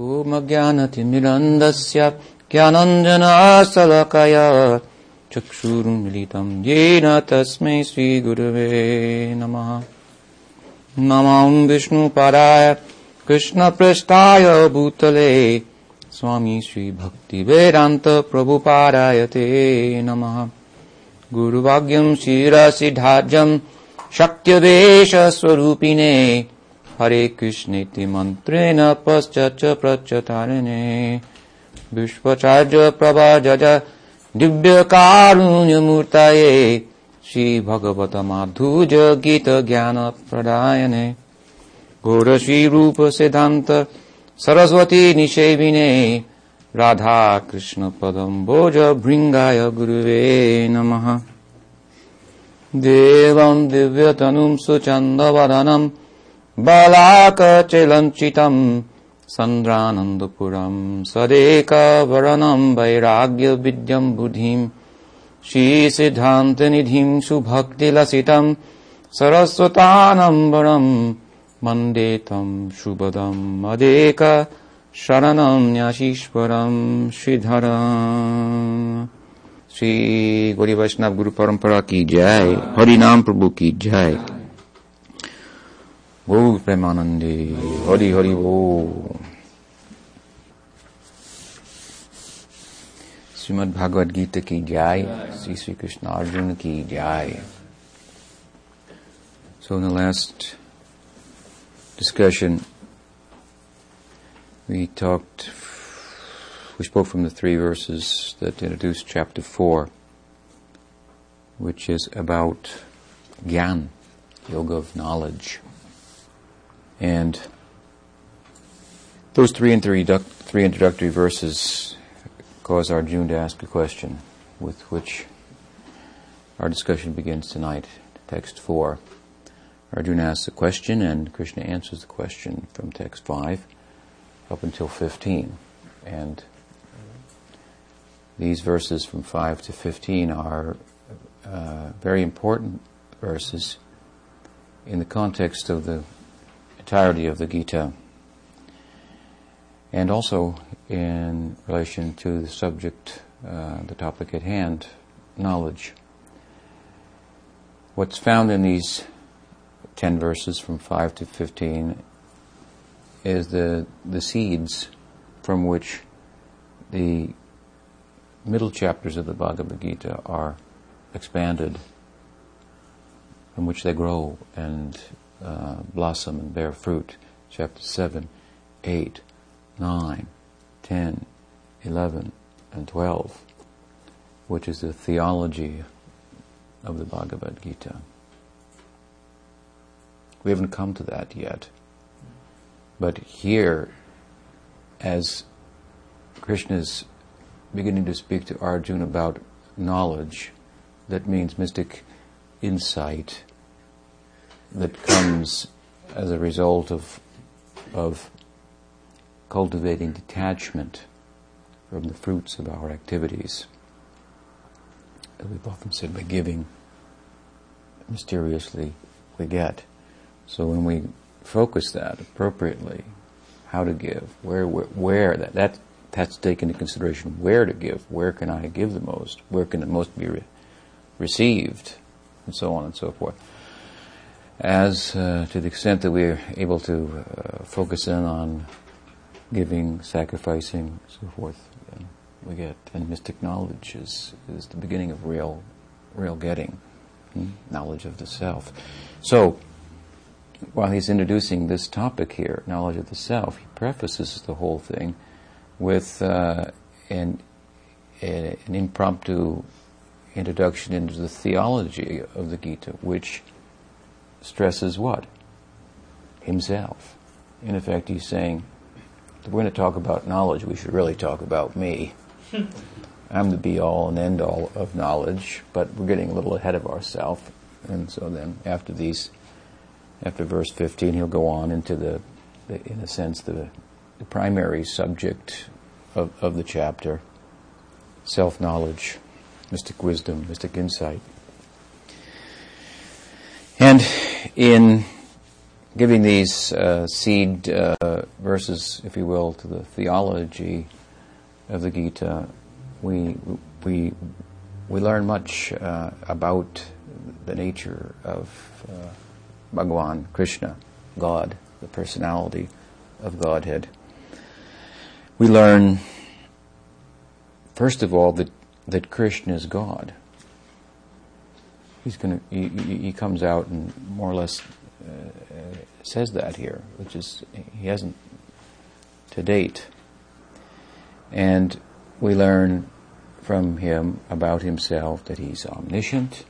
ओमज्ञानतिमिरन्दस्य ज्ञानञ्जनाशलकय चक्षुरुन्मिलितं येन तस्मै श्रीगुरवे नमः। नमं विष्णुपराय कृष्णपृष्ठाय भूतले। स्वामी श्रीभक्तिवेदान्तप्रभुपाराय ते नमः। गुरुभाग्यं शिरसिधार्जं शक्त्यवेशस्वरूपिणे हरे कृष्णेति मन्त्रेण पश्चाच्च प्रच्यतारिणे विश्वचार्य प्रभजज दिव्यकारुण्यमूर्तये श्रीभगवतमाधुज गीतज्ञानप्रदायने घोरश्रीरूपसिद्धान्त सरस्वती निषेविने। राधाकृष्णपदं भोज भृङ्गाय गुरुवे नमः। देवं दिव्यतनुं सुचन्दवदनम् बलाकचिलञ्चितम् सन्द्रानन्दपुरम् सदेकवरणम् वैराग्यविद्यम् बुद्धिम् श्रीसिद्धान्तनिधिम् सुभक्तिलसितम् सरस्वतानम्बरम् वंदे तम् शुभदम् मदेक शरणम् न्यासीश्वरम् श्रीधर श्री गौरी वैष्णव गुरु परंपरा की जय, हरि नाम प्रभु की जय। Gaura Premanande, Hari Hari Bo. Srimad Bhagavad Gita ki jai, Sri Sri Krishna Arjuna ki. So in the last discussion, we talked, we spoke from the three verses that introduce chapter four, which is about Gyan, Yoga of Knowledge. And those three, introduc- three introductory verses cause Arjuna to ask a question with which our discussion begins tonight. Text 4. Arjuna asks a question and Krishna answers the question from text 5 up until 15. And these verses from 5 to 15 are uh, very important verses in the context of the entirety of the Gita and also in relation to the subject, uh, the topic at hand, knowledge. What's found in these 10 verses from 5 to 15 is the, the seeds from which the middle chapters of the Bhagavad Gita are expanded, from which they grow and uh, blossom and bear fruit. Chapter 7, 8, 9, 10, 11, and 12, which is the theology of the Bhagavad Gita. We haven't come to that yet. But here, as Krishna is beginning to speak to Arjuna about knowledge, that means mystic insight that comes as a result of, of cultivating detachment from the fruits of our activities. As we've often said, by giving, mysteriously we get. So when we focus that appropriately, how to give, where, where, where that, that, that's taken into consideration, where to give, where can I give the most, where can the most be re- received, and so on and so forth. As uh, to the extent that we're able to uh, focus in on giving, sacrificing, so forth, we get, and mystic knowledge is, is the beginning of real, real getting, hmm? knowledge of the self. So, while he's introducing this topic here, knowledge of the self, he prefaces the whole thing with uh, an, an impromptu introduction into the theology of the Gita, which stresses what? Himself. In effect, he's saying, if we're going to talk about knowledge, we should really talk about me. I'm the be all and end all of knowledge, but we're getting a little ahead of ourselves. And so then, after these after verse 15, he'll go on into the, the in a sense, the, the primary subject of, of the chapter self knowledge, mystic wisdom, mystic insight. And in giving these uh, seed uh, verses, if you will, to the theology of the Gita, we we we learn much uh, about the nature of uh, Bhagwan, Krishna, God, the personality of Godhead. We learn, first of all, that that Krishna is God. He's going to. He, he, comes out and more or less uh, says that here, which is he hasn't to date. And we learn from him about himself that he's omniscient,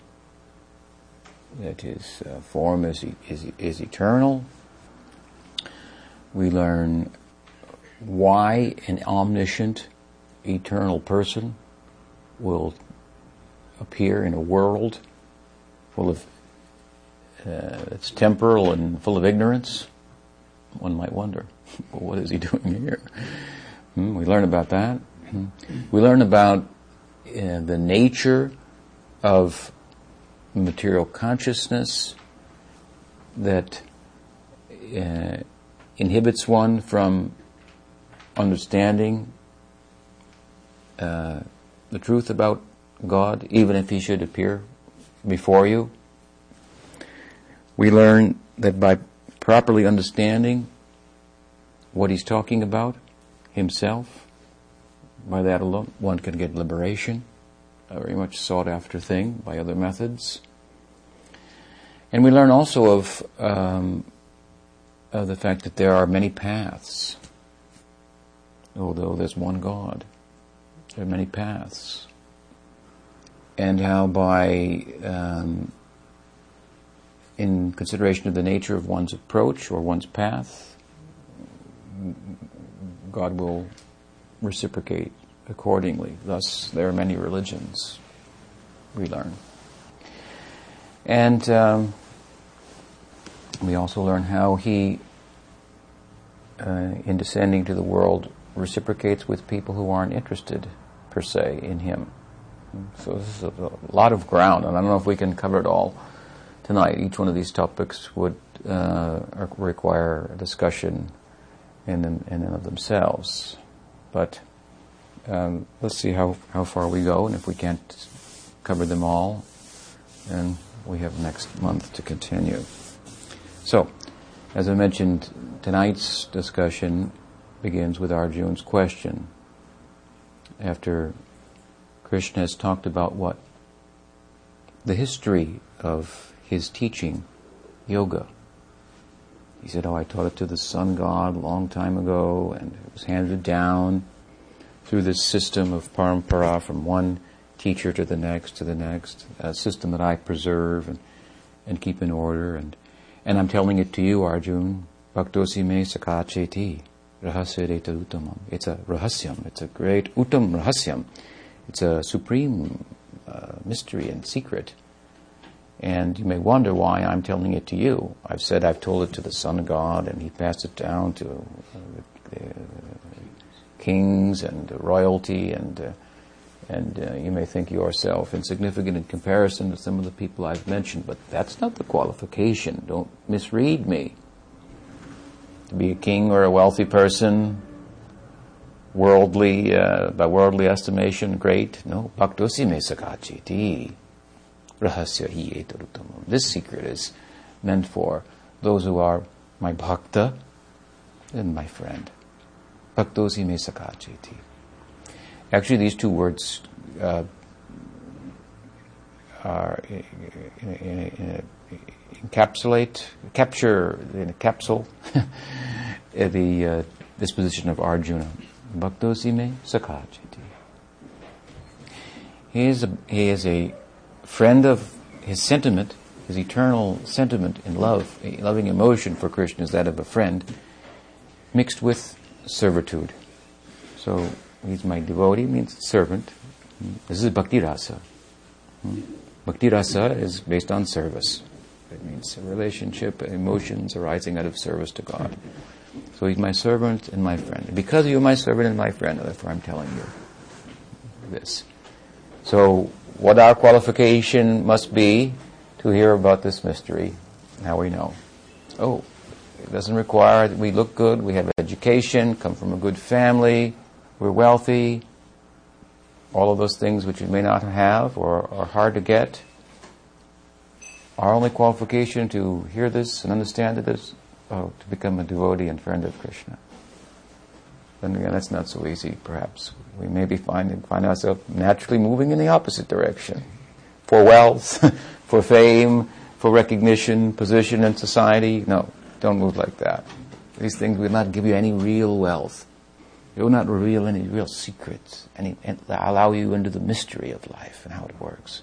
that his uh, form is, is, is eternal. We learn why an omniscient, eternal person will appear in a world full of uh, it's temporal and full of ignorance. One might wonder, well, what is he doing here? Hmm, we learn about that. Hmm. We learn about uh, the nature of material consciousness that uh, inhibits one from understanding uh, the truth about God, even if He should appear before you. We learn that by properly understanding what He's talking about, Himself, by that alone, one can get liberation a very much sought after thing by other methods. And we learn also of, um, of the fact that there are many paths, although there's one God. There are many paths. And how by, um, in consideration of the nature of one's approach or one's path, God will reciprocate accordingly. Thus, there are many religions, we learn. And um, we also learn how he, uh, in descending to the world, reciprocates with people who aren't interested, per se, in him. So this is a, lot of ground, and I don't know if we can cover it all tonight. Each one of these topics would uh, require a discussion in, in, in and of themselves. But um, let's see how, how far we go, and if we can't cover them all, then we have next month to continue. So, as I mentioned, tonight's discussion begins with Arjun's question. After Krishna has talked about what? The history of his teaching, yoga. He said, Oh, I taught it to the sun god a long time ago, and it was handed down through this system of parampara from one teacher to the next to the next, a system that I preserve and, and keep in order. And, and I'm telling it to you, Arjun, Bhaktosi me sakacheti, rahasya utamam. It's a rahasyam, it's a great utam rahasyam. It's a supreme uh, mystery and secret. And you may wonder why I'm telling it to you. I've said I've told it to the Son of God, and he passed it down to uh, the, kings and royalty, and uh, and uh, you may think yourself insignificant in comparison to some of the people I've mentioned, but that's not the qualification. Don't misread me. To be a king or a wealthy person, worldly, uh, by worldly estimation, great. No, bhaktosi me sakachiti. Rahasya hi etarutamam. This secret is meant for those who are my bhakta and my friend. Bhaktosi me sakacheti. Actually, these two words uh, are in, in, in, encapsulate, capture in a capsule the uh, disposition of Arjuna. Bhaktosi me sakacheti. He is a, he is a friend of his sentiment, his eternal sentiment in love, a loving emotion for Krishna is that of a friend, mixed with servitude. So he's my devotee means servant. This is bhakti rasa. Bhakti rasa is based on service. It means a relationship, emotions arising out of service to God. So he's my servant and my friend. Because you're my servant and my friend, therefore I'm telling you this. So what our qualification must be to hear about this mystery, now we know. Oh, It doesn't require that we look good, we have education, come from a good family, we're wealthy, all of those things which we may not have or are hard to get. Our only qualification to hear this and understand it is oh, to become a devotee and friend of Krishna. Then again, that's not so easy, perhaps. We may be finding, find ourselves naturally moving in the opposite direction. For wealth, for fame, for recognition, position in society. No, don't move like that. These things will not give you any real wealth. It will not reveal any real secrets, any, allow you into the mystery of life and how it works.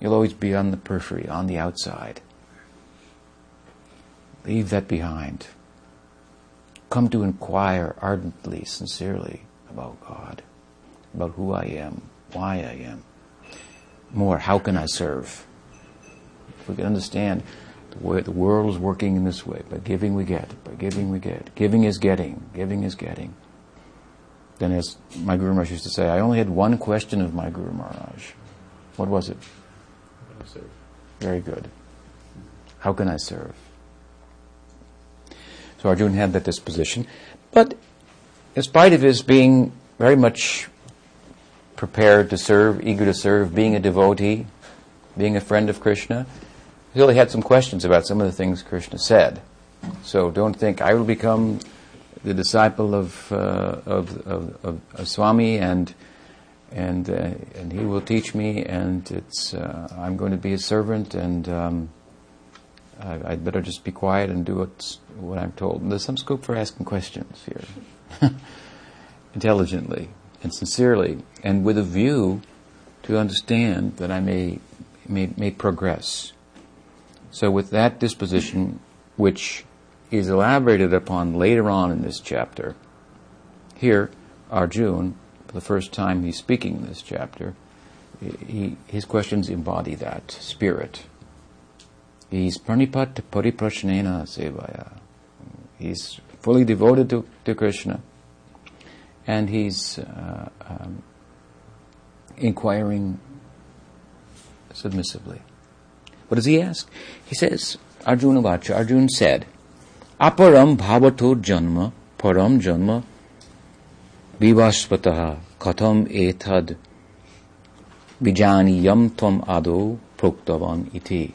You'll always be on the periphery, on the outside. Leave that behind. Come to inquire ardently, sincerely about God, about who I am, why I am. More, how can I serve? If we can understand the way the world is working in this way, by giving we get, by giving we get, giving is getting, giving is getting. Then as my Guru Maharaj used to say, I only had one question of my Guru Maharaj. What was it? How can I serve? Very good. How can I serve? So Arjuna had that disposition. But in spite of his being very much prepared to serve, eager to serve, being a devotee, being a friend of Krishna, he really had some questions about some of the things Krishna said. So don't think I will become the disciple of, uh, of, of, of, of Swami and and uh, and he will teach me, and it's uh, I'm going to be a servant, and um, I, would better just be quiet and do what's, what I'm told. And there's some scope for asking questions here, intelligently and sincerely, and with a view to understand that I may may, may progress. So, with that disposition, which is elaborated upon later on in this chapter, here Arjun for the first time he's speaking in this chapter, he, his questions embody that spirit. He's pranipat pariprasnena sevaya. He's fully devoted to, to Krishna. And he's uh, um, inquiring submissively. What does he ask? He says, Arjuna Vacha, Arjuna said, Aparam bhavato janma, param janma, vivasvataha, katam etad, vijani yam tvam ado proktavan iti.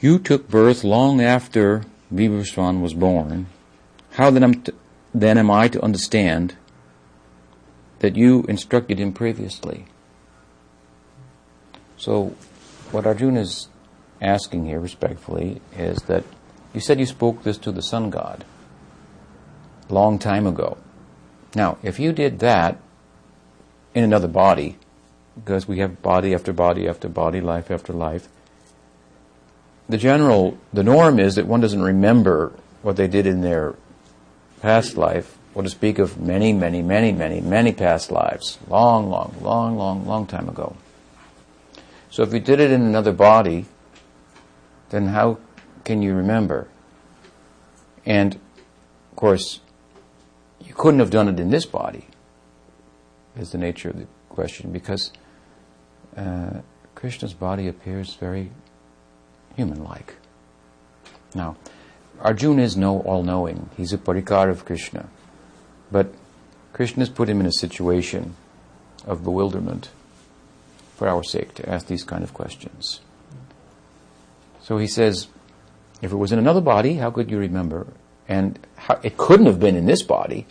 You took birth long after Vivaswan was born. How then am, t- then am I to understand that you instructed him previously? So, what Arjuna is asking here respectfully is that you said you spoke this to the sun god long time ago. Now, if you did that in another body, because we have body after body after body, life after life, the general, the norm is that one doesn't remember what they did in their past life, or to speak of many, many, many, many, many past lives, long, long, long, long, long time ago. So if you did it in another body, then how can you remember? And of course, you couldn't have done it in this body, is the nature of the question, because uh, Krishna's body appears very human like. Now, Arjuna is no all knowing, he's a parikar of Krishna. But Krishna has put him in a situation of bewilderment for our sake to ask these kind of questions. So he says, if it was in another body, how could you remember? And how, it couldn't have been in this body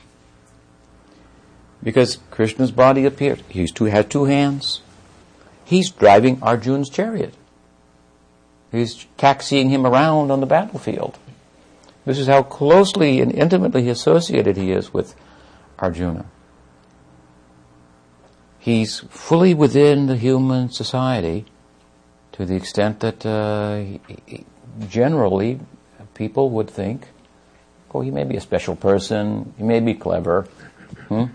because Krishna's body appeared. He's two, had two hands. He's driving Arjun's chariot. He's taxiing him around on the battlefield. This is how closely and intimately associated he is with Arjuna. He's fully within the human society to the extent that uh, generally people would think, oh, he may be a special person, he may be clever. Hmm?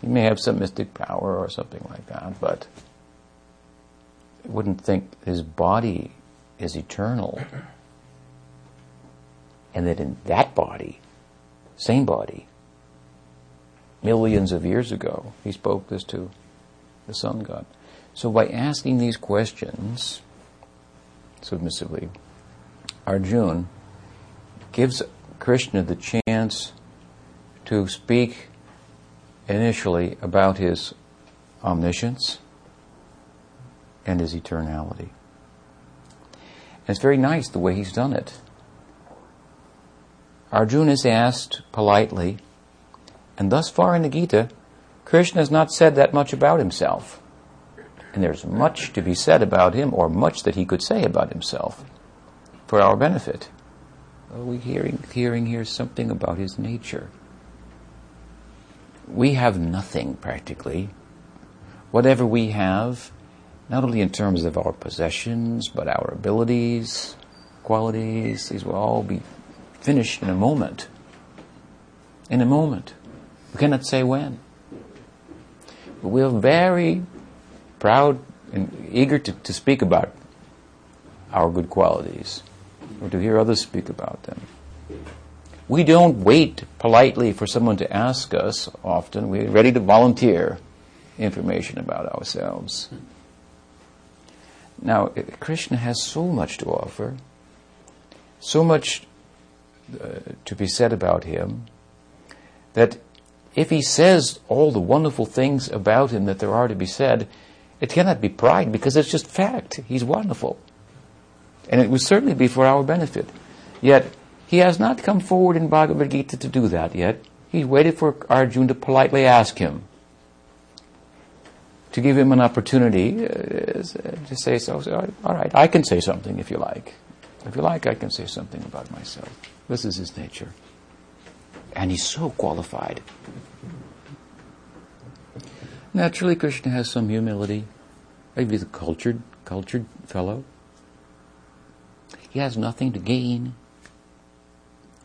He may have some mystic power or something like that, but wouldn't think his body is eternal. And that in that body, same body, millions of years ago, he spoke this to the sun god. So by asking these questions submissively, Arjun gives Krishna the chance to speak initially about his omniscience and his eternality. And it's very nice the way he's done it. Arjuna is asked politely, and thus far in the Gita, Krishna has not said that much about himself. And there's much to be said about him, or much that he could say about himself for our benefit. Are we hearing, hearing here something about his nature? We have nothing practically. Whatever we have, not only in terms of our possessions, but our abilities, qualities, these will all be finished in a moment. In a moment. We cannot say when. But we are very proud and eager to, to speak about our good qualities or to hear others speak about them. We don't wait politely for someone to ask us often. We're ready to volunteer information about ourselves. Now, Krishna has so much to offer, so much uh, to be said about him, that if he says all the wonderful things about him that there are to be said, it cannot be pride because it's just fact. He's wonderful. And it would certainly be for our benefit. Yet, he has not come forward in Bhagavad Gita to do that yet. He waited for Arjuna to politely ask him, to give him an opportunity uh, to say so. so. All right, I can say something if you like. If you like, I can say something about myself. This is his nature. And he's so qualified. Naturally, Krishna has some humility. He's a cultured, cultured fellow. He has nothing to gain.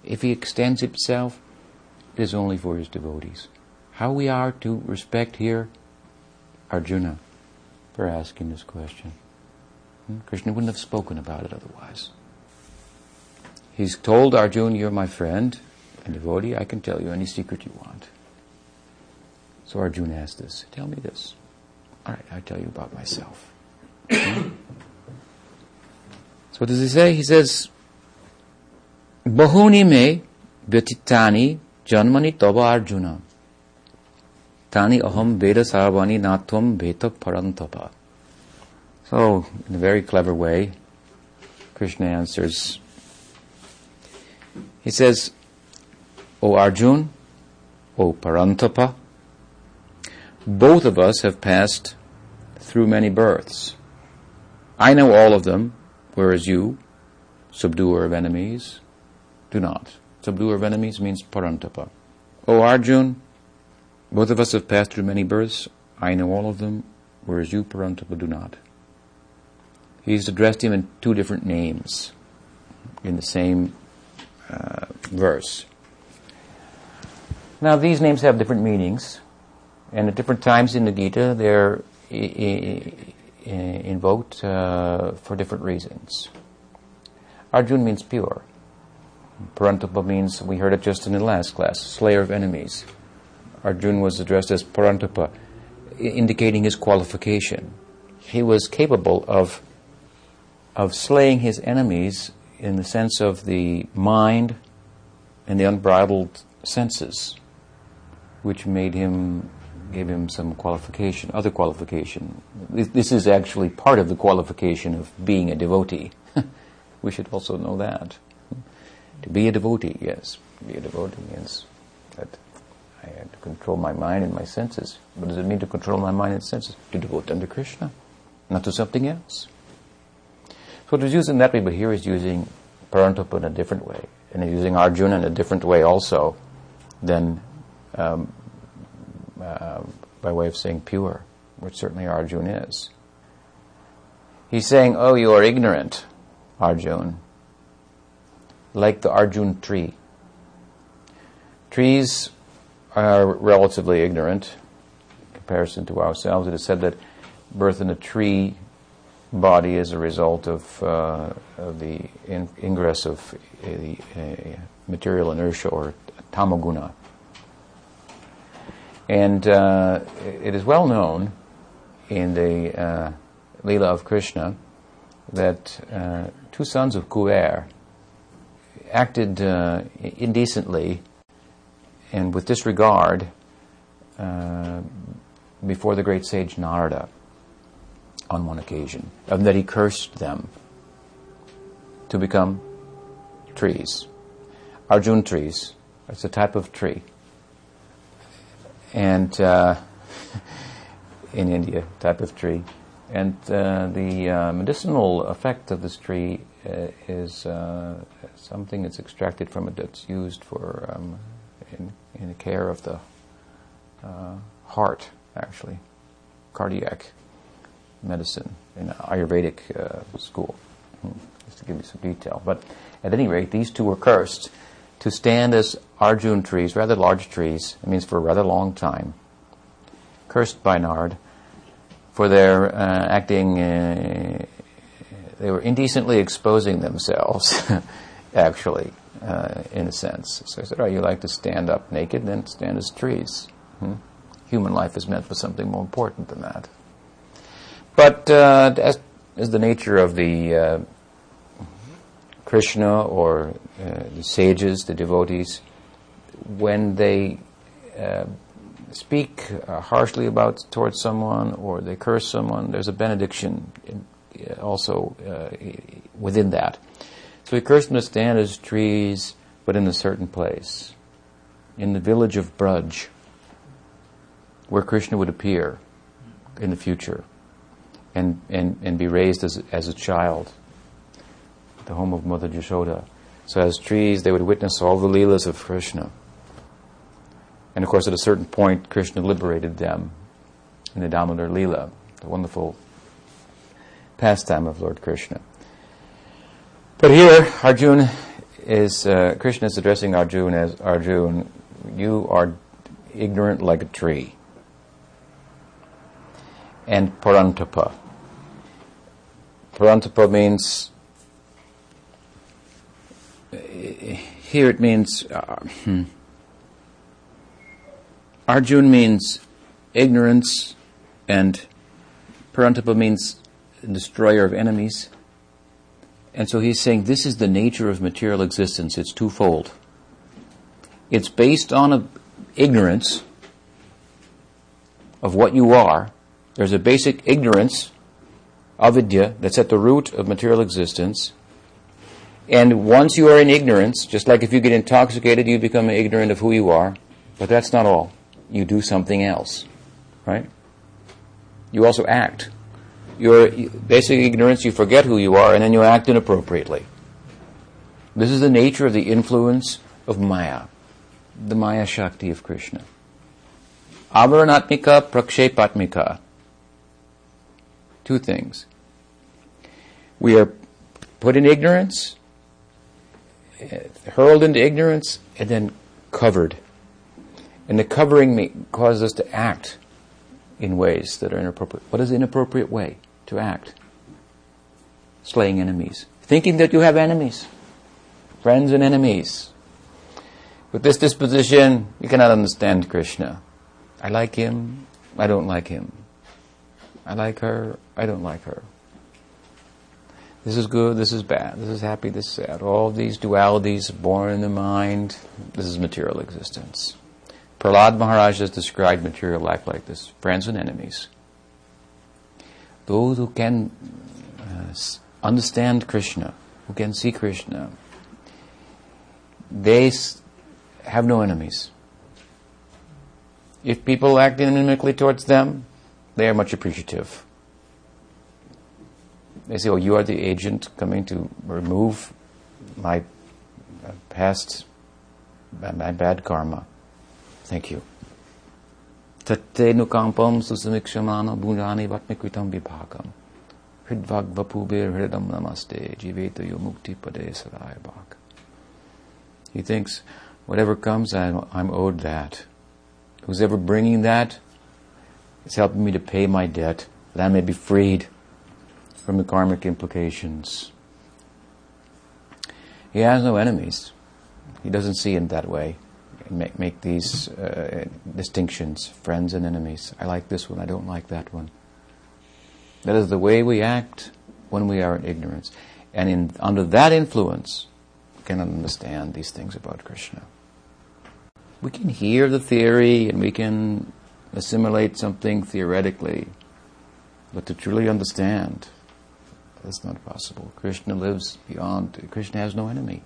If he extends himself, it is only for his devotees. How we are to respect here Arjuna for asking this question. Hmm? Krishna wouldn't have spoken about it otherwise. He's told Arjuna, You're my friend and devotee, I can tell you any secret you want. So Arjuna asked this Tell me this. All right, I'll tell you about myself. Hmm? So what does he say? He says, Bahuni me janmani tava arjuna. Tani aham veda sarvani natvam veta parantapa. So, in a very clever way, Krishna answers. He says, O Arjun, O Parantapa, both of us have passed through many births. I know all of them, Whereas you, subduer of enemies, do not. Subduer of enemies means parantapa. O Arjun, both of us have passed through many births. I know all of them, whereas you, parantapa, do not. He's addressed him in two different names in the same uh, verse. Now, these names have different meanings, and at different times in the Gita, they're uh, invoked uh, for different reasons. Arjun means pure. Parantapa means, we heard it just in the last class, slayer of enemies. Arjun was addressed as Parantapa, indicating his qualification. He was capable of, of slaying his enemies in the sense of the mind and the unbridled senses, which made him gave him some qualification, other qualification. This is actually part of the qualification of being a devotee. we should also know that. To be a devotee, yes. Be a devotee means that I to control my mind and my senses. What does it mean to control my mind and senses? To devote them to Krishna, not to something else. So it was used in that way, but here he's using Parantapa in a different way. And he's using Arjuna in a different way also than um, uh, by way of saying pure, which certainly Arjun is. He's saying, Oh, you are ignorant, Arjun, like the Arjun tree. Trees are relatively ignorant in comparison to ourselves. It is said that birth in a tree body is a result of, uh, of the in- ingress of a, a material inertia or tamaguna. And uh, it is well known in the uh, Leela of Krishna that uh, two sons of Kuber acted uh, indecently and with disregard uh, before the great sage Narada on one occasion, and that he cursed them to become trees. Arjun trees. It's a type of tree. And uh, in India, type of tree. And uh, the uh, medicinal effect of this tree uh, is uh, something that's extracted from it that's used for um, in, in the care of the uh, heart, actually, cardiac medicine in Ayurvedic school. Hmm, just to give you some detail. But at any rate, these two were cursed to stand as Arjun trees, rather large trees. It means for a rather long time. Cursed by Nard for their uh, acting, uh, they were indecently exposing themselves, actually, uh, in a sense. So I said, oh, you like to stand up naked, then stand as trees. Hmm? Human life is meant for something more important than that. But uh, as is the nature of the uh, Krishna or uh, the sages, the devotees, when they speak uh, harshly about towards someone or they curse someone, there's a benediction in, uh, also uh, within that. So he cursed them to stand as trees, but in a certain place, in the village of Braj, where Krishna would appear in the future and, and, and be raised as, as a child, the home of Mother Yashoda. So as trees, they would witness all the leelas of Krishna. And of course, at a certain point, Krishna liberated them in the Damodar Leela, the wonderful pastime of Lord Krishna. But here, Arjun is, uh, Krishna is addressing Arjun as Arjun, you are ignorant like a tree. And Parantapa. Parantapa means, here it means, uh, hmm, Arjun means ignorance, and Parantapa means destroyer of enemies. And so he's saying this is the nature of material existence. It's twofold. It's based on a ignorance of what you are. There's a basic ignorance, avidya, that's at the root of material existence. And once you are in ignorance, just like if you get intoxicated, you become ignorant of who you are. But that's not all you do something else, right? You also act. Your basic ignorance, you forget who you are, and then you act inappropriately. This is the nature of the influence of Maya, the Maya Shakti of Krishna. Avaranatmika, prakshepatmika. Two things. We are put in ignorance, hurled into ignorance, and then covered and the covering causes us to act in ways that are inappropriate. What is inappropriate way to act? Slaying enemies. Thinking that you have enemies. Friends and enemies. With this disposition, you cannot understand Krishna. I like him, I don't like him. I like her, I don't like her. This is good, this is bad, this is happy, this is sad. All these dualities born in the mind, this is material existence. Prahlad Maharaj has described material life like this friends and enemies. Those who can uh, understand Krishna, who can see Krishna, they have no enemies. If people act inimically towards them, they are much appreciative. They say, Oh, you are the agent coming to remove my uh, past, my bad karma. Thank you. Bhunjani vatmikvitam vibhagam. Hridvag vapubir hridam namaste jivetayo mukti pade sarayabhak. He thinks, whatever comes, I'm, I'm owed that. Who's ever bringing that is helping me to pay my debt, that I may be freed from the karmic implications. He has no enemies. He doesn't see it that way make, make these uh, distinctions, friends and enemies. I like this one, I don't like that one. That is the way we act when we are in ignorance. And in, under that influence, we cannot understand these things about Krishna. We can hear the theory and we can assimilate something theoretically, but to truly understand, that's not possible. Krishna lives beyond, Krishna has no enemy.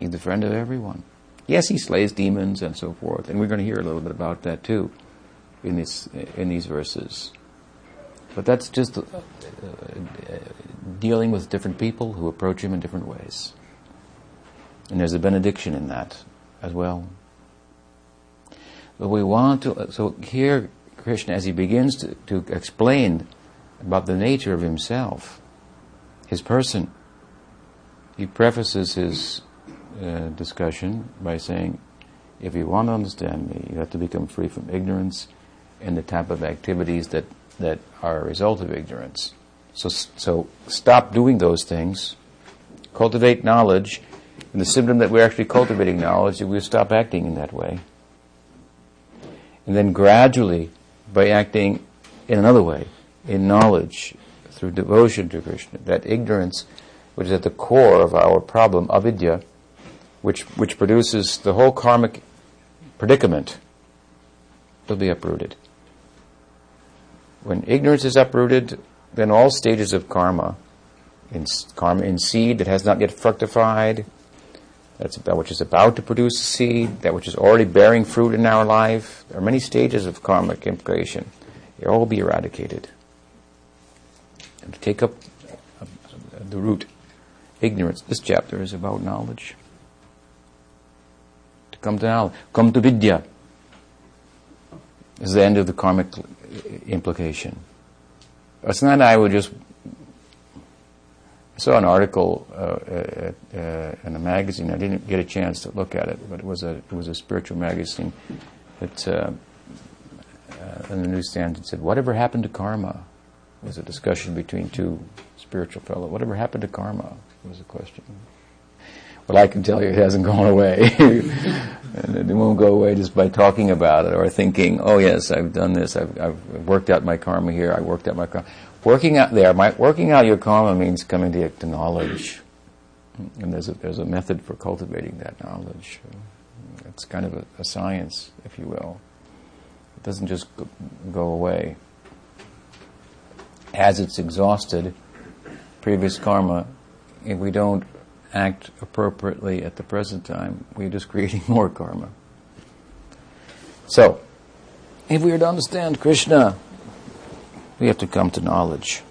He's the friend of everyone. Yes, he slays demons and so forth, and we're going to hear a little bit about that too in, this, in these verses. But that's just uh, uh, dealing with different people who approach him in different ways. And there's a benediction in that as well. But we want to, so here Krishna, as he begins to, to explain about the nature of himself, his person, he prefaces his uh, discussion by saying, if you want to understand me, you have to become free from ignorance and the type of activities that, that are a result of ignorance. So, so stop doing those things, cultivate knowledge, and the symptom that we're actually cultivating knowledge is we stop acting in that way. And then gradually, by acting in another way, in knowledge, through devotion to Krishna, that ignorance, which is at the core of our problem, avidya, which, which produces the whole karmic predicament, will be uprooted. When ignorance is uprooted, then all stages of karma, in karma in seed that has not yet fructified, that's that which is about to produce a seed, that which is already bearing fruit in our life. There are many stages of karmic implication. They all be eradicated. And to take up uh, the root, ignorance. This chapter is about knowledge. Come to knowledge, come to vidya. Is the end of the karmic implication. Not I would just I saw an article uh, uh, in a magazine. I didn't get a chance to look at it, but it was a it was a spiritual magazine that uh, uh in the newsstand it said, "Whatever happened to karma?" Was a discussion between two spiritual fellows. Whatever happened to karma was a question. Well, I can tell you, it hasn't gone away, and it won't go away just by talking about it or thinking, "Oh yes, I've done this. I've, I've worked out my karma here. I worked out my karma." Working out there, my, working out your karma means coming to, to knowledge. And there's a, there's a method for cultivating that knowledge. It's kind of a, a science, if you will. It doesn't just go, go away. As it's exhausted, previous karma, if we don't act appropriately at the present time, we're just creating more karma. So, if we are to understand Krishna, we have to come to knowledge.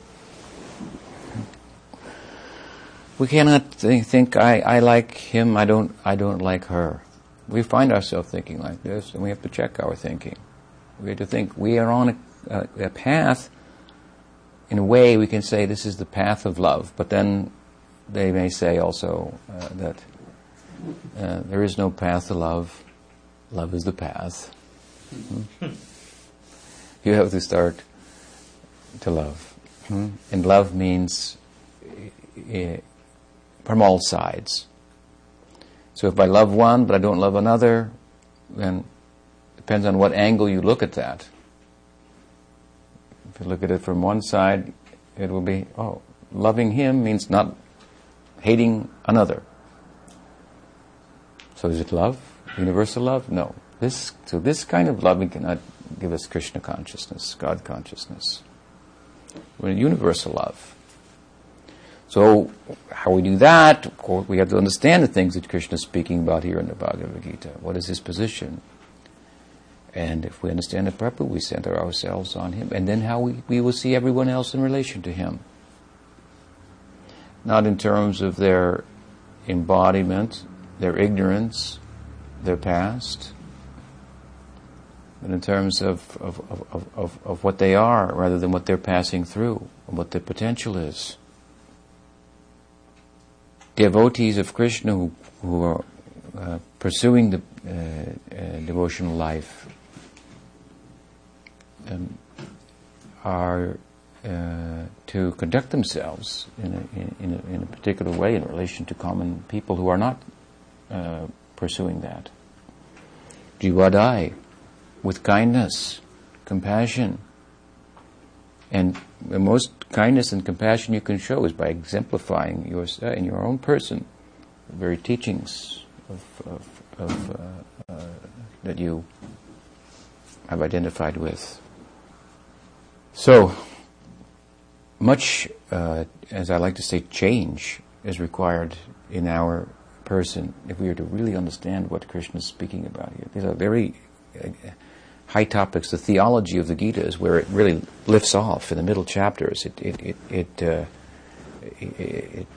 We cannot think, think I, I like him, I don't, I don't like her. We find ourselves thinking like this, and we have to check our thinking. We have to think we are on a, a, a path. In a way, we can say this is the path of love, but then they may say also uh, that uh, there is no path to love. Love is the path. Mm-hmm. you have to start to love. Hmm? And love means uh, from all sides. So if I love one but I don't love another, then it depends on what angle you look at that. If you look at it from one side, it will be, oh, loving him means not hating another. So is it love? Universal love? No. This, so this kind of loving cannot give us Krishna consciousness, God consciousness. We're universal love. So, how we do that, of course, we have to understand the things that Krishna is speaking about here in the Bhagavad Gita. What is his position? And if we understand it properly, we center ourselves on him. And then how we, we will see everyone else in relation to him. Not in terms of their embodiment, their ignorance, their past, but in terms of, of, of, of, of what they are rather than what they're passing through and what their potential is. Devotees of Krishna who, who are uh, pursuing the uh, uh, devotional life um, are uh, to conduct themselves in a, in, a, in a, particular way in relation to common people who are not uh, pursuing that. Jivadai, with kindness, compassion. And the most kindness and compassion you can show is by exemplifying yourself in your own person the very teachings of, of, of uh, uh, that you have identified with. So, much, uh, as I like to say, change is required in our person if we are to really understand what Krishna is speaking about here. These are very uh, high topics. The theology of the Gita is where it really lifts off in the middle chapters. It it it it, uh, it, it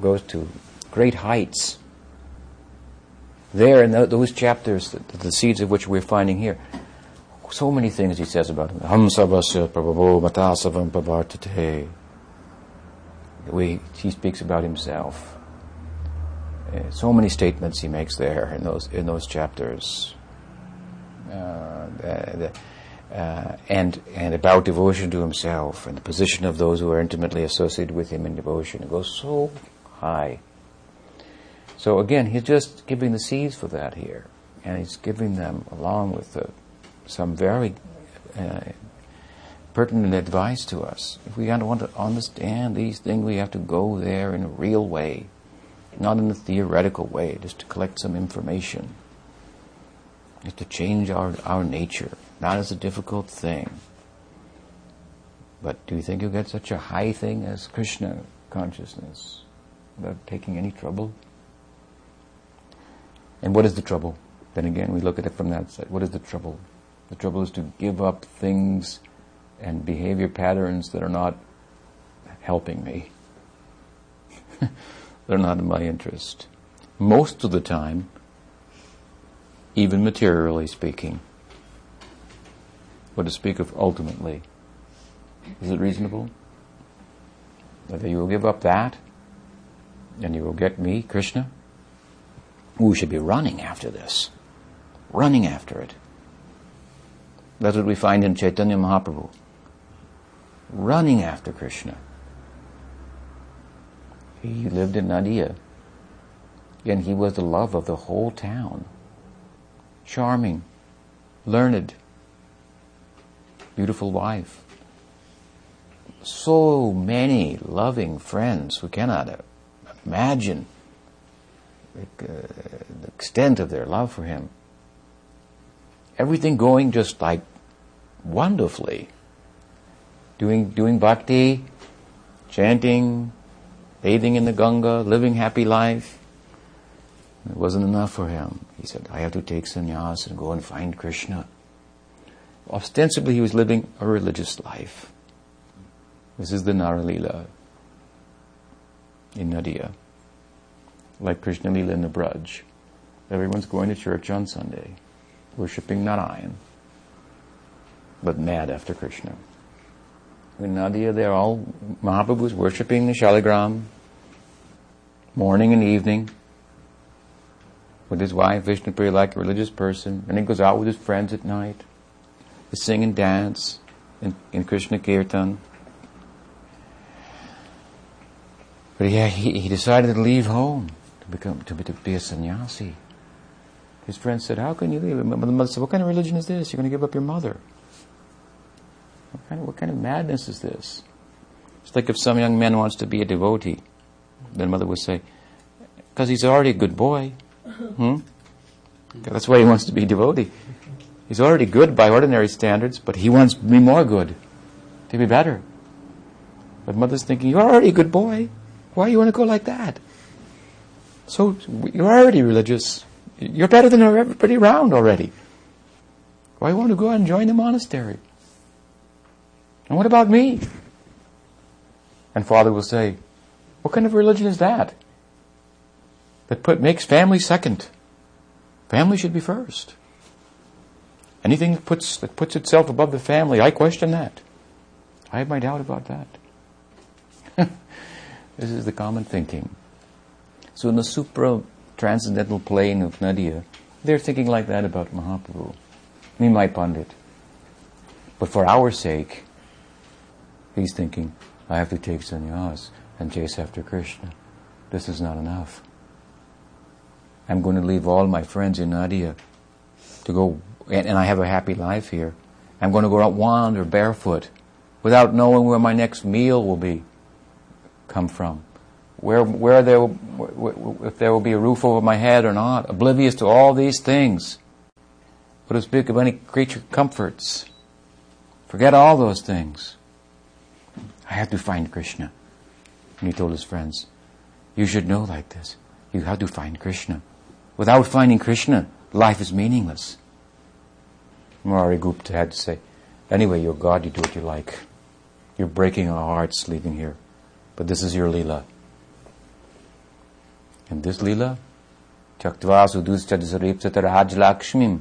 goes to great heights. There in those chapters, the, the, seeds of which we're finding here, so many things he says about him. Aham sarvasya prabhavo. We, he speaks about himself. Uh, so many statements he makes there in those in those chapters. Uh, the, uh, and and about devotion to himself and the position of those who are intimately associated with him in devotion. It goes so high. So again, he's just giving the seeds for that here, and he's giving them along with the, some very uh, pertinent advice to us. If we want to understand these things, we have to go there in a real way, not in a theoretical way, just to collect some information. It's to change our, our nature, not as a difficult thing. But do you think you'll get such a high thing as Krishna consciousness without taking any trouble? And what is the trouble? Then again, we look at it from that side. What is the trouble? The trouble is to give up things and behavior patterns that are not helping me. They're not in my interest. Most of the time, even materially speaking. But to speak of ultimately, is it reasonable? Whether you will give up that and you will get me, Krishna? We should be running after this. Running after it. That's what we find in Chaitanya Mahaprabhu. Running after Krishna. He lived in Nadia. And he was the love of the whole town charming, learned, beautiful wife. So many loving friends we cannot imagine the, uh, the extent of their love for him. Everything going just like wonderfully. Doing, doing bhakti, chanting, bathing in the Ganga, living happy life. It wasn't enough for him. He said, I have to take sannyas and go and find Krishna. Ostensibly, he was living a religious life. This is the Naralila in Nadia. Like Krishna Lila in the Braj. Everyone's going to church on Sunday, worshipping Narayan, but mad after Krishna. In Nadia, they're all, Mahaprabhu's worshipping the Shaligram, morning and evening with his wife, Vishnupriya, like a religious person, and he goes out with his friends at night to sing and dance in, in Krishna Kirtan. But yeah, he, he decided to leave home to become to be, to be a sannyasi. His friends said, "How can you leave?" The mother said, "What kind of religion is this? You're going to give up your mother? What kind of what kind of madness is this?" It's like if some young man wants to be a devotee, then mother would say, "Because he's already a good boy." Hmm? That's why he wants to be a devotee. He's already good by ordinary standards, but he wants to be more good, to be better. But mother's thinking, you're already a good boy. Why do you want to go like that? So you're already religious. You're better than everybody around already. Why do you want to go and join the monastery? And what about me? And father will say, what kind of religion is that? that put, makes family second. Family should be first. Anything that puts, that puts itself above the family, I question that. I have my doubt about that. this is the common thinking. So in the supra transcendental plane of Nadia, they're thinking like that about Mahaprabhu. Nimai Pandit. But for our sake, he's thinking, I have to take sannyas and chase after Krishna. This is not enough. I'm going to leave all my friends in Nadia to go, and, and I have a happy life here. I'm going to go out wander barefoot without knowing where my next meal will be come from, where, where there, if there will be a roof over my head or not, oblivious to all these things. What to speak of any creature comforts. Forget all those things. I have to find Krishna. And he told his friends, you should know like this. You have to find Krishna. Without finding Krishna, life is meaningless. Murari Gupta had to say, anyway, you're God, you do what you like. You're breaking our hearts leaving here. But this is your Leela. And this Leela, Chaktva Suduschatisaripsata Rajlakshmim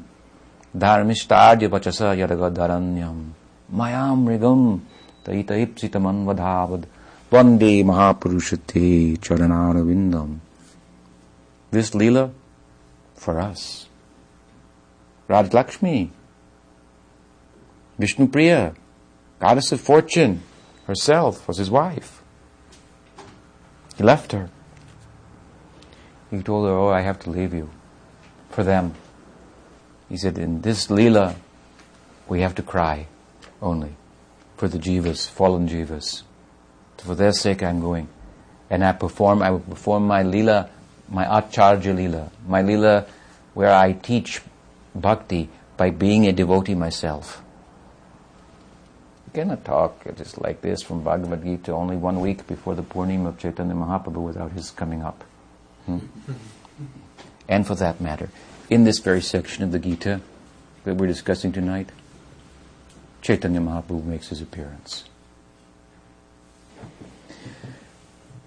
Dharmishtarya Pachasa Yadagadharanyam Mayam Rigam Ipsitamanvadhavad Vande Mahapurushate Charanarvindam. This Leela for us. Raj Lakshmi, Vishnu Priya, goddess of fortune, herself was his wife. He left her. He told her, Oh, I have to leave you for them. He said, In this Leela, we have to cry only for the jivas, fallen jivas. For their sake, I'm going. And I perform, I will perform my lila, my Acharya lila, my lila where I teach bhakti by being a devotee myself. You cannot talk just like this from Bhagavad Gita only one week before the Purnima of Chaitanya Mahaprabhu without his coming up. Hmm? and for that matter, in this very section of the Gita that we're discussing tonight, Chaitanya Mahaprabhu makes his appearance.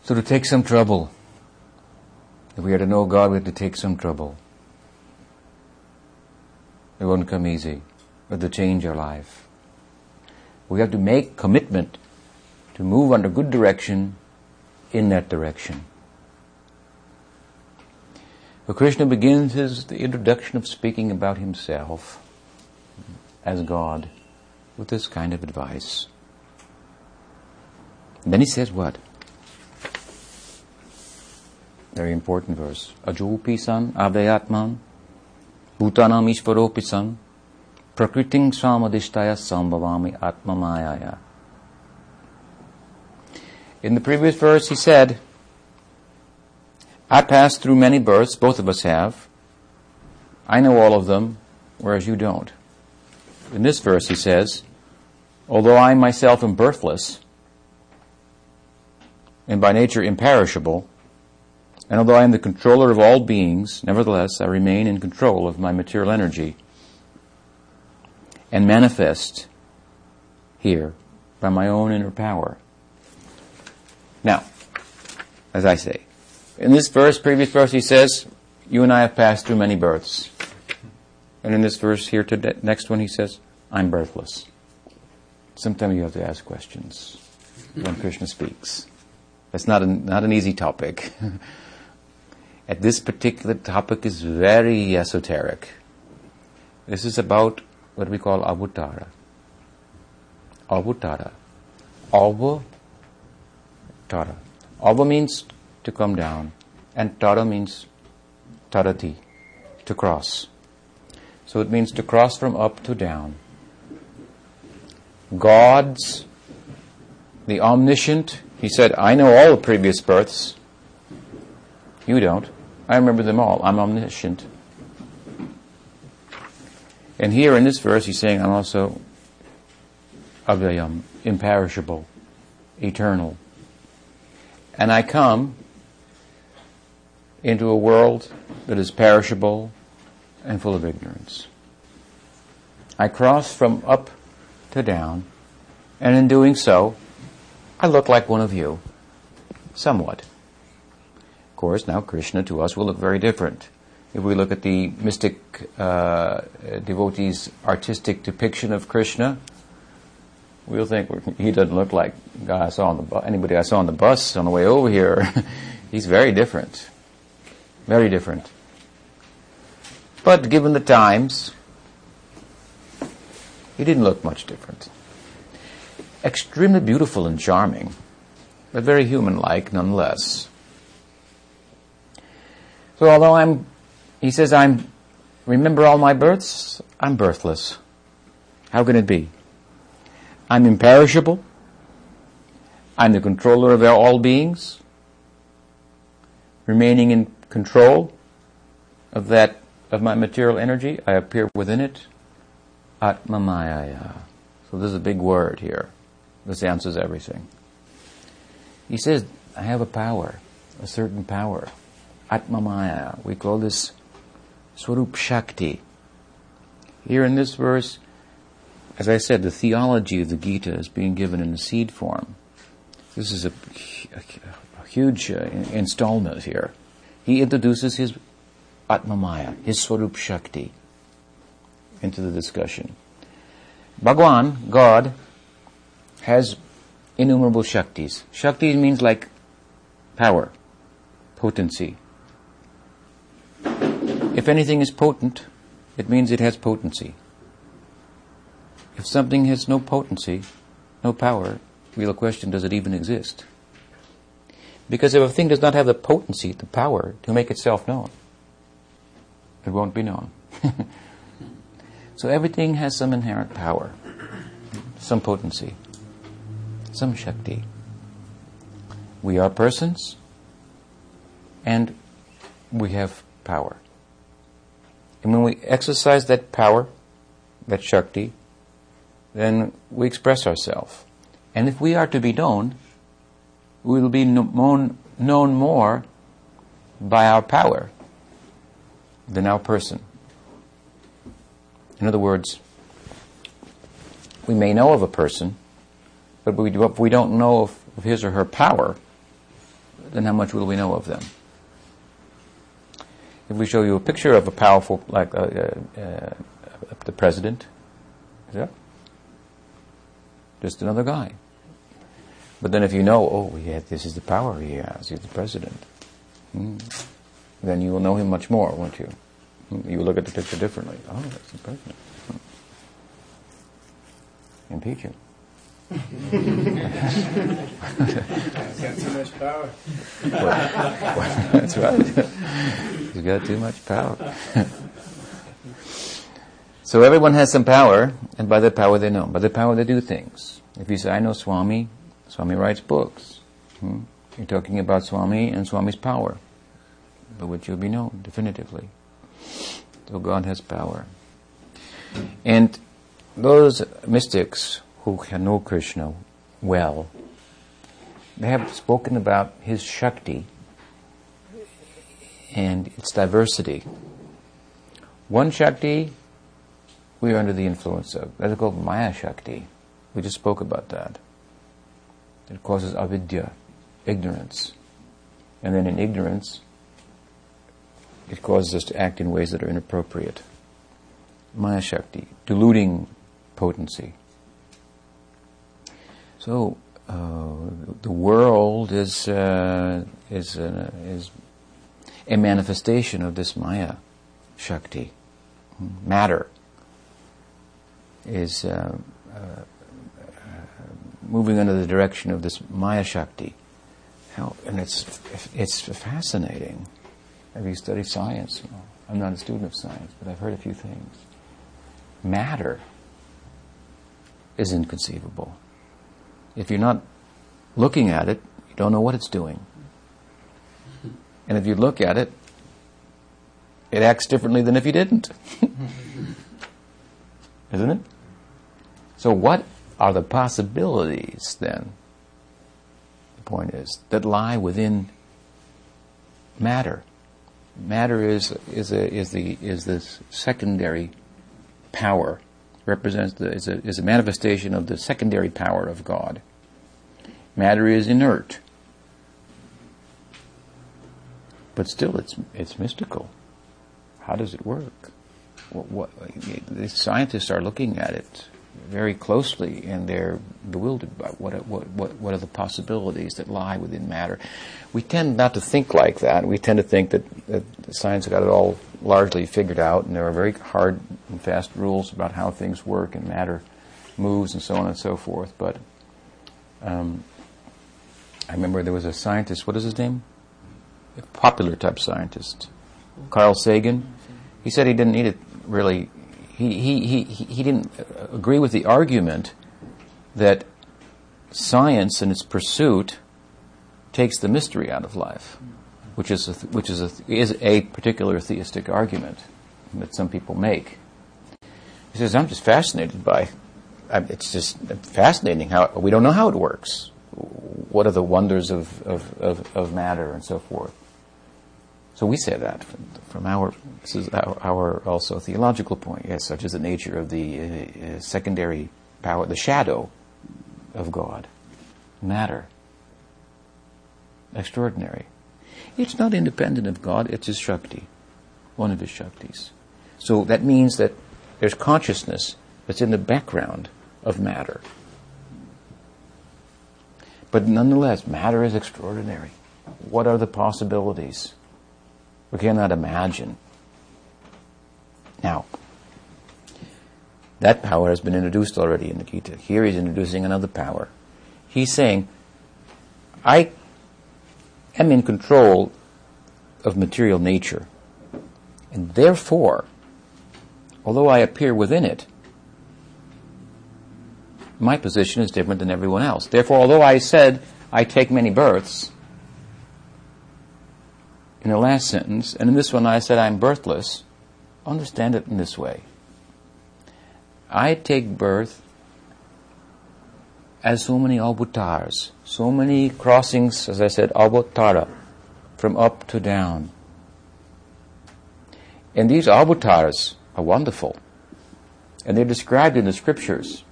So to take some trouble, if we are to know God, we have to take some trouble. It won't come easy. Have to change our life. We have to make commitment to move under good direction in that direction. But Krishna begins his the introduction of speaking about himself as God with this kind of advice. And then he says what? Very important verse. Ajopi san avayatman bhutanam ishvaropi san prakriting samadishtaya sambhavami atmamayaya. In the previous verse he said, I passed through many births, both of us have. I know all of them, whereas you don't. In this verse he says, although I myself am birthless, and by nature imperishable, and although I am the controller of all beings, nevertheless I remain in control of my material energy and manifest here by my own inner power. Now, as I say, in this verse, previous verse, he says, You and I have passed through many births. And in this verse here, to next one, he says, I'm birthless. Sometimes you have to ask questions when Krishna speaks. That's not, a, not an easy topic. At this particular topic is very esoteric. This is about what we call avatara. Avatara. Ava Tara. Ava means to come down, and Tara means Tarati, to cross. So it means to cross from up to down. God's, the omniscient, he said, I know all the previous births. You don't. I remember them all. I'm omniscient. And here in this verse, he's saying, I'm also avyayam, um, imperishable, eternal. And I come into a world that is perishable and full of ignorance. I cross from up to down, and in doing so, I look like one of you, somewhat Of course, now Krishna to us will look very different. If we look at the mystic uh, devotee's artistic depiction of Krishna, we'll think he doesn't look like guy I saw on the bu- anybody I saw on the bus on the way over here. He's very different, very different. But given the times, he didn't look much different. Extremely beautiful and charming, but very human-like nonetheless. So although I'm, he says, I'm, remember all my births? I'm birthless. How can it be? I'm imperishable. I'm the controller of all beings. remaining in control of that, of my material energy. I appear within it. Atmamaya. So this is a big word here. This answers everything. He says, I have a power, a certain power. Atmamaya. We call this Swarup Shakti. Here in this verse, as I said, the theology of the Gita is being given in the seed form. This is a, a, a huge uh, installment here. He introduces his Atmamaya, his Swarup Shakti, into the discussion. Bhagwan, God, has innumerable Shaktis. Shakti means like power, potency. If anything is potent, it means it has potency. If something has no potency, no power, real question, does it even exist? Because if a thing does not have the potency, the power to make itself known, it won't be known. so everything has some inherent power, some potency, some Shakti. We are persons, and we have power. And when we exercise that power, that Shakti, then we express ourselves. And if we are to be known, we will be known, more by our power than our person. In other words, we may know of a person, but if we don't know of, of his or her power, then how much will we know of them? If we show you a picture of a powerful, like uh, uh, uh, the president, yeah, just another guy. But then if you know, oh, yeah, this is the power he has, he's the president, hmm. Then you will know him much more, won't you? You will look at the picture differently. Oh, that's the president. Hmm. Impeach him. Got too much power. That's right. He's got too much power. so everyone has some power, and by that power they know. By the power they do things. If you say, I know Swami, Swami writes books. Hmm? You're talking about Swami and Swami's power, by which you'll be known definitively. So God has power. And those mystics who can know Krishna well, they have spoken about his Shakti and its diversity. One Shakti we are under the influence of. That is called Maya Shakti. We just spoke about that. It causes avidya, ignorance. And then in ignorance, it causes us to act in ways that are inappropriate. Maya Shakti, deluding potency. So uh, the world is uh, is uh, is a manifestation of this Maya Shakti. Matter is uh, uh, moving under the direction of this Maya Shakti. How, and it's it's fascinating. Have you studied science? I'm not a student of science, but I've heard a few things. Matter is inconceivable if you're not looking at it, you don't know what it's doing. And if you look at it, it acts differently than if you didn't. Isn't it? So, what are the possibilities then? The point is, that lie within matter. Matter is, is, a, is, the, is this secondary power represents the, is, a, is a manifestation of the secondary power of God. Matter is inert. But still, it's, it's mystical. How does it work? What, what, the scientists are looking at it very closely and they're bewildered by what, what, what, what are the possibilities that lie within matter. We tend not to think like that. We tend to think that, that science got it all largely figured out and there are very hard and fast rules about how things work and matter moves and so on and so forth. But um, I remember there was a scientist, what is his name? A popular type scientist. Carl Sagan. He said he didn't need it really he, he, he, he didn't agree with the argument that science and its pursuit takes the mystery out of life. which is a, which is a, is a particular theistic argument that some people make. He says, "I'm just fascinated by. It's just fascinating how we don't know how it works. What are the wonders of of, of, of matter and so forth." So we say that from, our this is our, our, also theological point. Yes, such is the nature of the uh, uh, secondary power, the shadow of God, matter. Extraordinary. It's not independent of God, it's His Shakti, one of His Shaktis. So that means that there's consciousness that's in the background of matter. But nonetheless, matter is extraordinary. What are the possibilities? We cannot imagine. Now, that power has been introduced already in the Gita. Here he's introducing another power. He's saying, I am in control of material nature. And therefore, although I appear within it, my position is different than everyone else. Therefore, although I said I take many births, in the last sentence, and in this one I said I'm birthless, understand it in this way. I take birth as so many avatars, so many crossings, as I said, avatara, from up to down. And these avatars are wonderful. And they're described in the scriptures.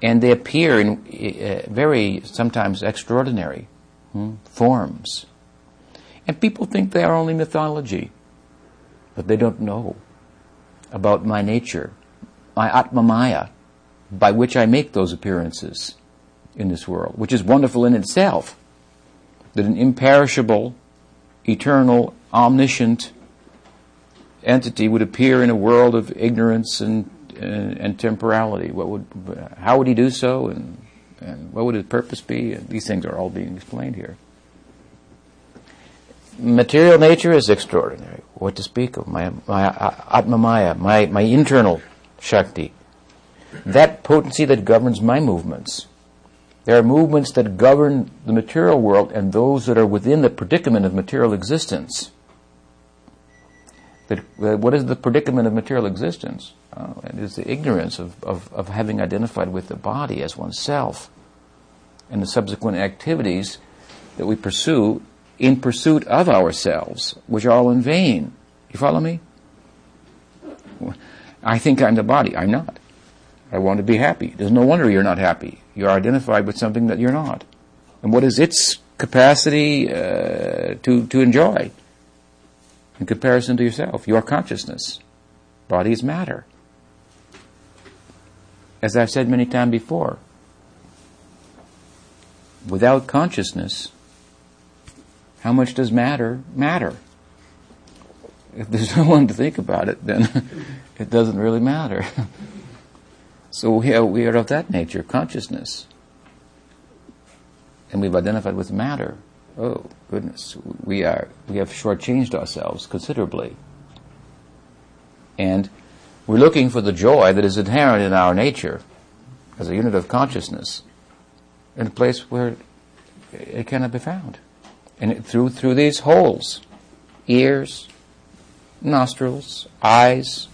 And they appear in uh, very, sometimes extraordinary hmm, forms. And people think they are only mythology, but they don't know about my nature, my Atma Maya, by which I make those appearances in this world, which is wonderful in itself. That an imperishable, eternal, omniscient entity would appear in a world of ignorance and, and, and temporality. What would, how would he do so, and, and what would his purpose be? And these things are all being explained here material nature is extraordinary. What to speak of? My, my Atma Maya, my, my internal Shakti. That potency that governs my movements. There are movements that govern the material world and those that are within the predicament of material existence. That, uh, what is the predicament of material existence? Oh, it is the ignorance of, of, of having identified with the body as oneself and the subsequent activities that we pursue in pursuit of ourselves, which are all in vain. You follow me? I think I'm the body. I'm not. I want to be happy. There's no wonder you're not happy. You're identified with something that you're not. And what is its capacity uh, to, to enjoy in comparison to yourself? Your consciousness. Bodies matter. As I've said many times before, without consciousness, how much does matter matter? If there's no one to think about it, then it doesn't really matter. so we are, we are of that nature, consciousness. And we've identified with matter. Oh, goodness. We are, we have shortchanged ourselves considerably. And we're looking for the joy that is inherent in our nature as a unit of consciousness in a place where it cannot be found and through through these holes, ears, nostrils, eyes,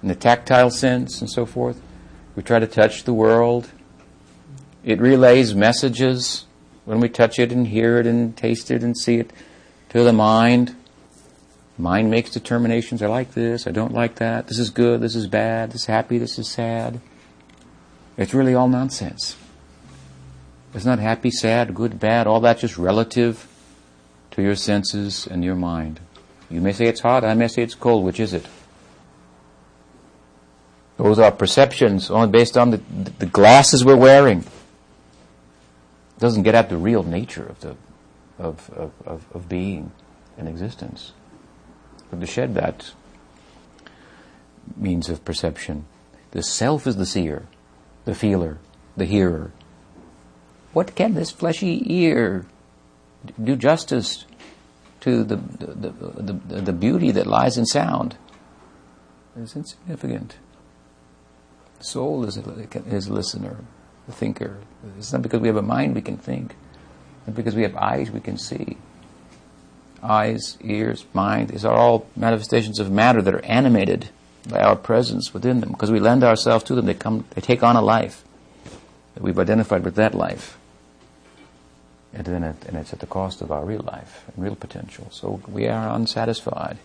and the tactile sense and so forth. We try to touch the world. It relays messages when we touch it and hear it and taste it and see it to the mind. Mind makes determinations. I like this. I don't like that. This is good. This is bad. This is happy. This is sad. It's really all nonsense. It's not happy, sad, good, bad, all that's just relative to your senses and your mind. You may say it's hot, I may say it's cold, which is it? Those are perceptions only based on the, the glasses we're wearing. It doesn't get at the real nature of the of, of, of, of being and existence. But to shed that means of perception. The self is the seer, the feeler, the hearer, what can this fleshy ear do justice to the, the, the, the, beauty that lies in sound? It's insignificant. The soul is a, is a listener, a thinker. It's not because we have a mind we can think, not because we have eyes we can see. eyes, ears, mind, these are all manifestations of matter that are animated by our presence within them. Because we lend ourselves to them, they come, they take on a life. That we've identified with that life. And then it, and it's at the cost of our real life and real potential. So we are unsatisfied.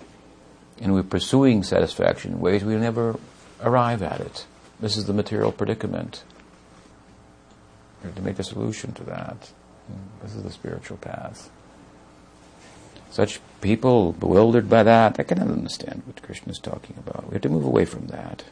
And we're pursuing satisfaction in ways we never arrive at it. This is the material predicament. To make a solution to that. This is the spiritual path. Such people bewildered by that, they cannot understand what Krishna is talking about. We have to move away from that.